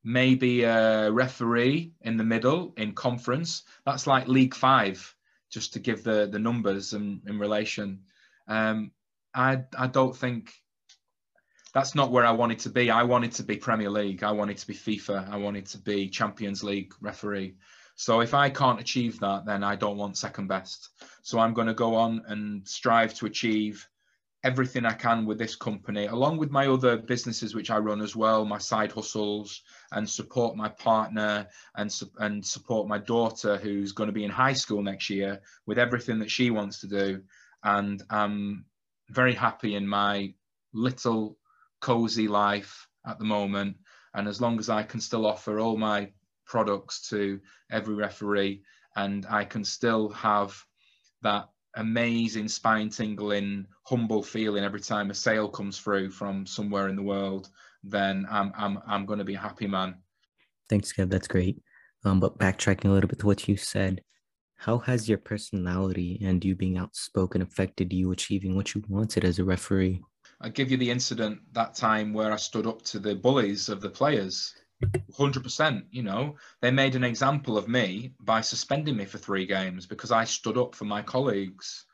maybe a referee in the middle in conference. That's like League Five, just to give the the numbers in, in relation. Um, I I don't think that's not where I wanted to be. I wanted to be Premier League. I wanted to be FIFA. I wanted to be Champions League referee. So if I can't achieve that, then I don't want second best. So I'm going to go on and strive to achieve everything I can with this company, along with my other businesses which I run as well, my side hustles, and support my partner and and support my daughter who's going to be in high school next year with everything that she wants to do. And I'm very happy in my little cozy life at the moment. And as long as I can still offer all my products to every referee, and I can still have that amazing spine tingling humble feeling every time a sale comes through from somewhere in the world then i'm i'm, I'm going to be a happy man. Thanks kev. That's great. Um, but backtracking a little bit to what you said how has your personality and you being outspoken affected you achieving what you wanted as a referee? I give you the incident that time where i stood up to the bullies of the players 100%. You know, they made an example of me by suspending me for three games because I stood up for my colleagues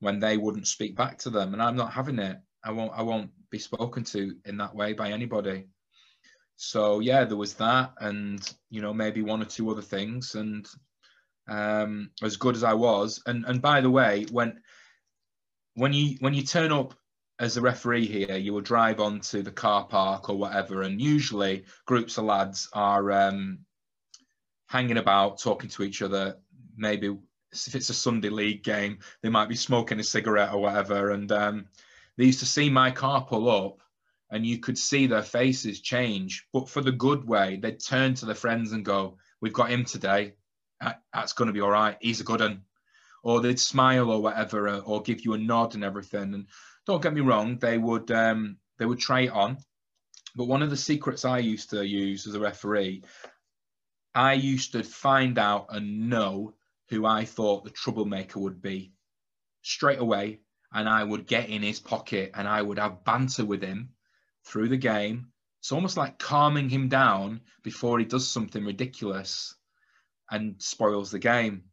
when they wouldn't speak back to them, and I'm not having it. I won't. I won't be spoken to in that way by anybody. So yeah, there was that, and you know, maybe one or two other things, and um, as good as I was, and and by the way, when when you when you turn up as a referee here, you will drive onto the car park or whatever, and usually groups of lads are um, hanging about, talking to each other. Maybe if it's a Sunday league game, they might be smoking a cigarette or whatever. And um, they used to see my car pull up, and you could see their faces change, but for the good way. They'd turn to their friends and go, "We've got him today. That's going to be all right. He's a good one." Or they'd smile or whatever, or give you a nod and everything. And don't get me wrong, they would um, they would try it on. But one of the secrets I used to use as a referee, I used to find out and know who I thought the troublemaker would be straight away. And I would get in his pocket and I would have banter with him through the game. It's almost like calming him down before he does something ridiculous and spoils the game.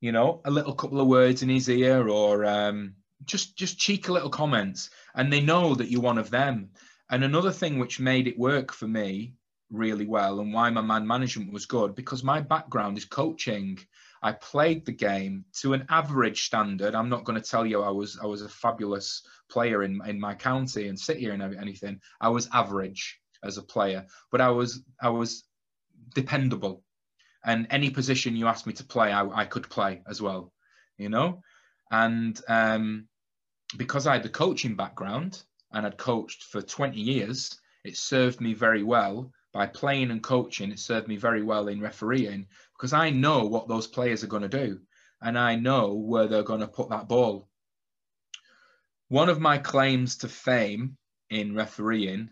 You know, a little couple of words in his ear or um, just just cheeky little comments and they know that you're one of them. And another thing which made it work for me really well and why my man management was good because my background is coaching. I played the game to an average standard. I'm not going to tell you i was i was a fabulous player in in my county and city and anything. I was average as a player but i was i was dependable. And any position you asked me to play i, I could play as well you know? And um, because I had the coaching background and I'd coached for 20 years, it served me very well by playing and coaching. It served me very well in refereeing because I know what those players are going to do and I know where they're going to put that ball. One of my claims to fame in refereeing,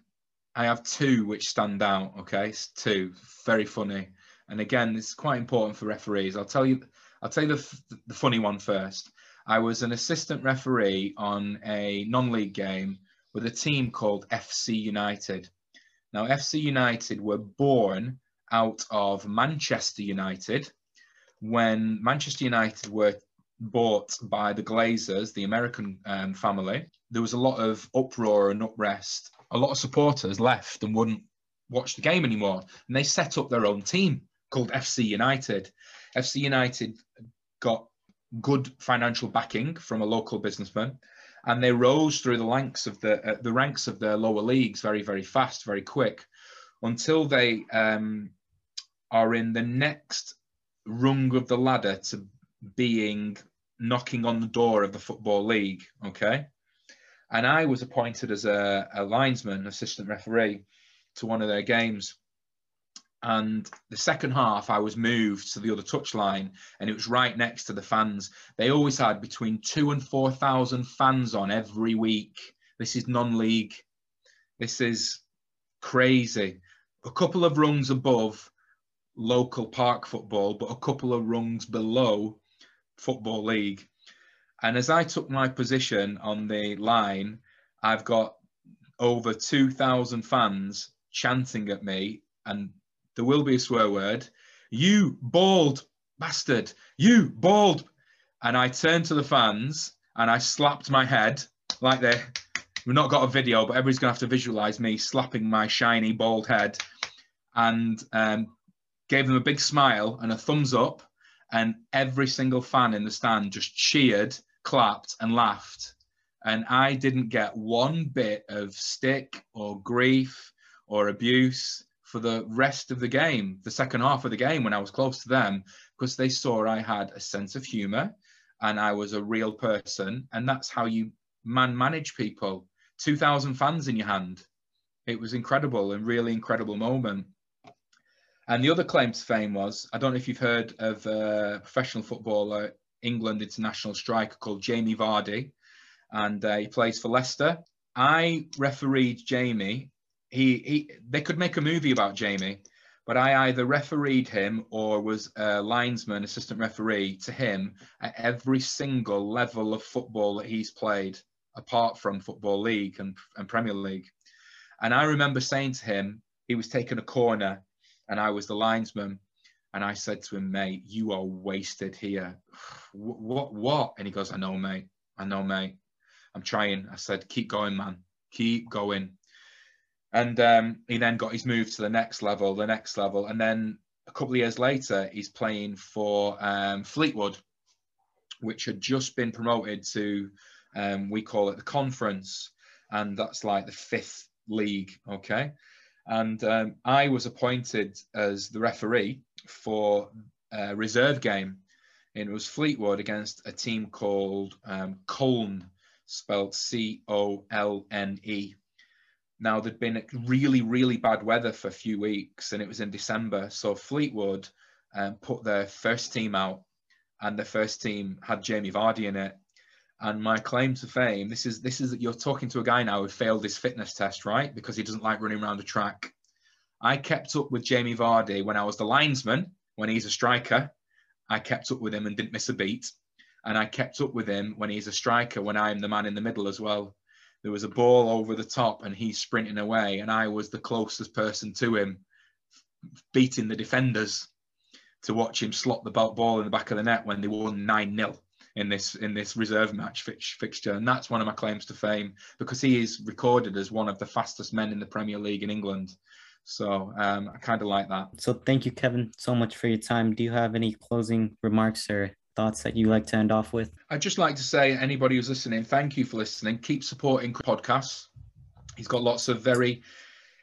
I have two which stand out. Okay, it's two, very funny. And again, it's quite important for referees. I'll tell you, I'll tell you the, the funny one first. I was an assistant referee on a non-league game with a team called FC United. Now, FC United were born out of Manchester United when Manchester United were bought by the Glazers, the American um, family. There was a lot of uproar and unrest. A lot of supporters left and wouldn't watch the game anymore. And they set up their own team called FC United. FC United got good financial backing from a local businessman and they rose through the ranks of the uh, the ranks of the lower leagues very very fast very quick until they um, are in the next rung of the ladder to being knocking on the door of the football league okay? And i was appointed as a, a linesman assistant referee to one of their games and the second half I was moved to the other touchline and it was right next to the fans. They always had between two and four thousand fans on every week. This is non-league. This is crazy. A couple of rungs above local park football, but a couple of rungs below football league. And as I took my position on the line, I've got over 2,000 fans chanting at me and there will be a swear word. You bald bastard, you bald. And I turned to the fans and I slapped my head like they we've not got a video, but everybody's gonna have to visualize me slapping my shiny bald head and um, gave them a big smile and a thumbs up. And every single fan in the stand just cheered, clapped, and laughed. And I didn't get one bit of stick or grief or abuse for the rest of the game, the second half of the game when I was close to them, because they saw I had a sense of humor and I was a real person. And that's how you man manage people. 2,000 fans in your hand. It was incredible and really incredible moment. And the other claim to fame was I don't know if you've heard of a professional footballer, England international striker called Jamie Vardy, and uh, he plays for Leicester. I refereed Jamie he, he they could make a movie about Jamie, but I either refereed him or was a linesman, assistant referee to him at every single level of football that he's played, apart from Football League and, and Premier League. And I remember saying to him, he was taking a corner and I was the linesman. And I said to him, mate, you are wasted here. what, what, what? And he goes, I know, mate. I know, mate. I'm trying. I said, keep going, man. Keep going. And um, he then got his move to the next level, the next level. And then a couple of years later, he's playing for um, Fleetwood, which had just been promoted to, um, we call it the conference. And that's like the fifth league. Okay. And um, I was appointed as the referee for a reserve game. And it was Fleetwood against a team called um, Colne, spelled C O L N E. Now there'd been really, really bad weather for a few weeks, and it was in December. So Fleetwood um, put their first team out, and the first team had Jamie Vardy in it. And my claim to fame, this is this is you're talking to a guy now who failed his fitness test, right? Because he doesn't like running around a track. I kept up with Jamie Vardy when I was the linesman, when he's a striker. I kept up with him and didn't miss a beat. And I kept up with him when he's a striker, when I'm the man in the middle as well there was a ball over the top and he's sprinting away and I was the closest person to him beating the defenders to watch him slot the ball in the back of the net when they won 9-0 in this in this reserve match fixture and that's one of my claims to fame because he is recorded as one of the fastest men in the Premier League in England so um, I kind of like that. So thank you, Kevin, so much for your time. Do you have any closing remarks or thoughts that you like to end off with? I'd just like to say, anybody who's listening, thank you for listening. Keep supporting podcasts. He's got lots of very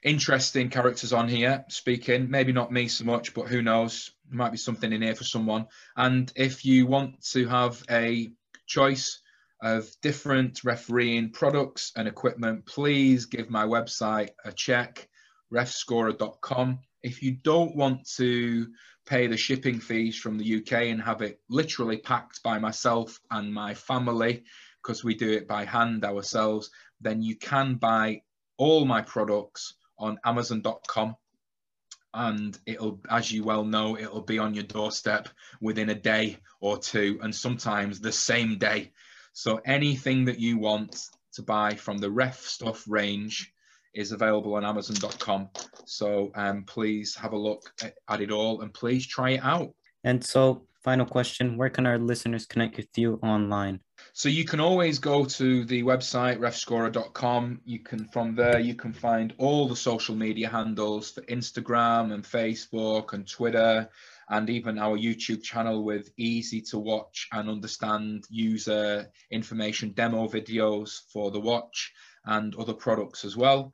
interesting characters on here speaking. Maybe not me so much, but who knows? There might be something in here for someone. And if you want to have a choice of different refereeing products and equipment, please give my website a check, refscorer.com. If you don't want to pay the shipping fees from the UK and have it literally packed by myself and my family because we do it by hand ourselves, then you can buy all my products on Amazon.com. And it'll, as you well know, it'll be on your doorstep within a day or two, and sometimes the same day. So anything that you want to buy from the RefStuff range is available on Amazon.com. So um, please have a look at it all and please try it out. And so, final question where can our listeners connect with you online? So you can always go to the website refscorer.com. You can from there you can find all the social media handles for Instagram and Facebook and Twitter and even our YouTube channel with easy to watch and understand user information demo videos for the watch and other products as well.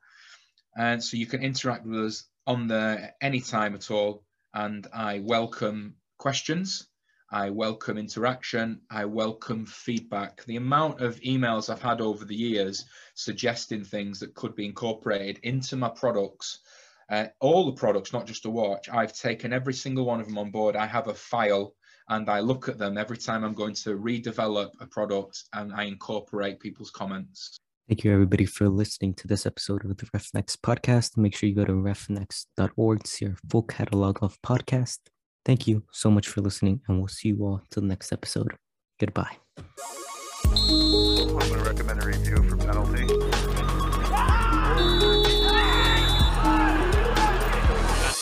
And so you can interact with us on there anytime at all. And I welcome questions. I welcome interaction. I welcome feedback. The amount of emails I've had over the years suggesting things that could be incorporated into my products uh, all the products, not just a watch, I've taken every single one of them on board. I have a file and I look at them every time I'm going to redevelop a product and I incorporate people's comments. Thank you, everybody, for listening to this episode of the RefNext podcast. Make sure you go to refnext.org to see our full catalog of podcasts. Thank you so much for listening, and we'll see you all till the next episode. Goodbye. I'm going to recommend a review for penalty.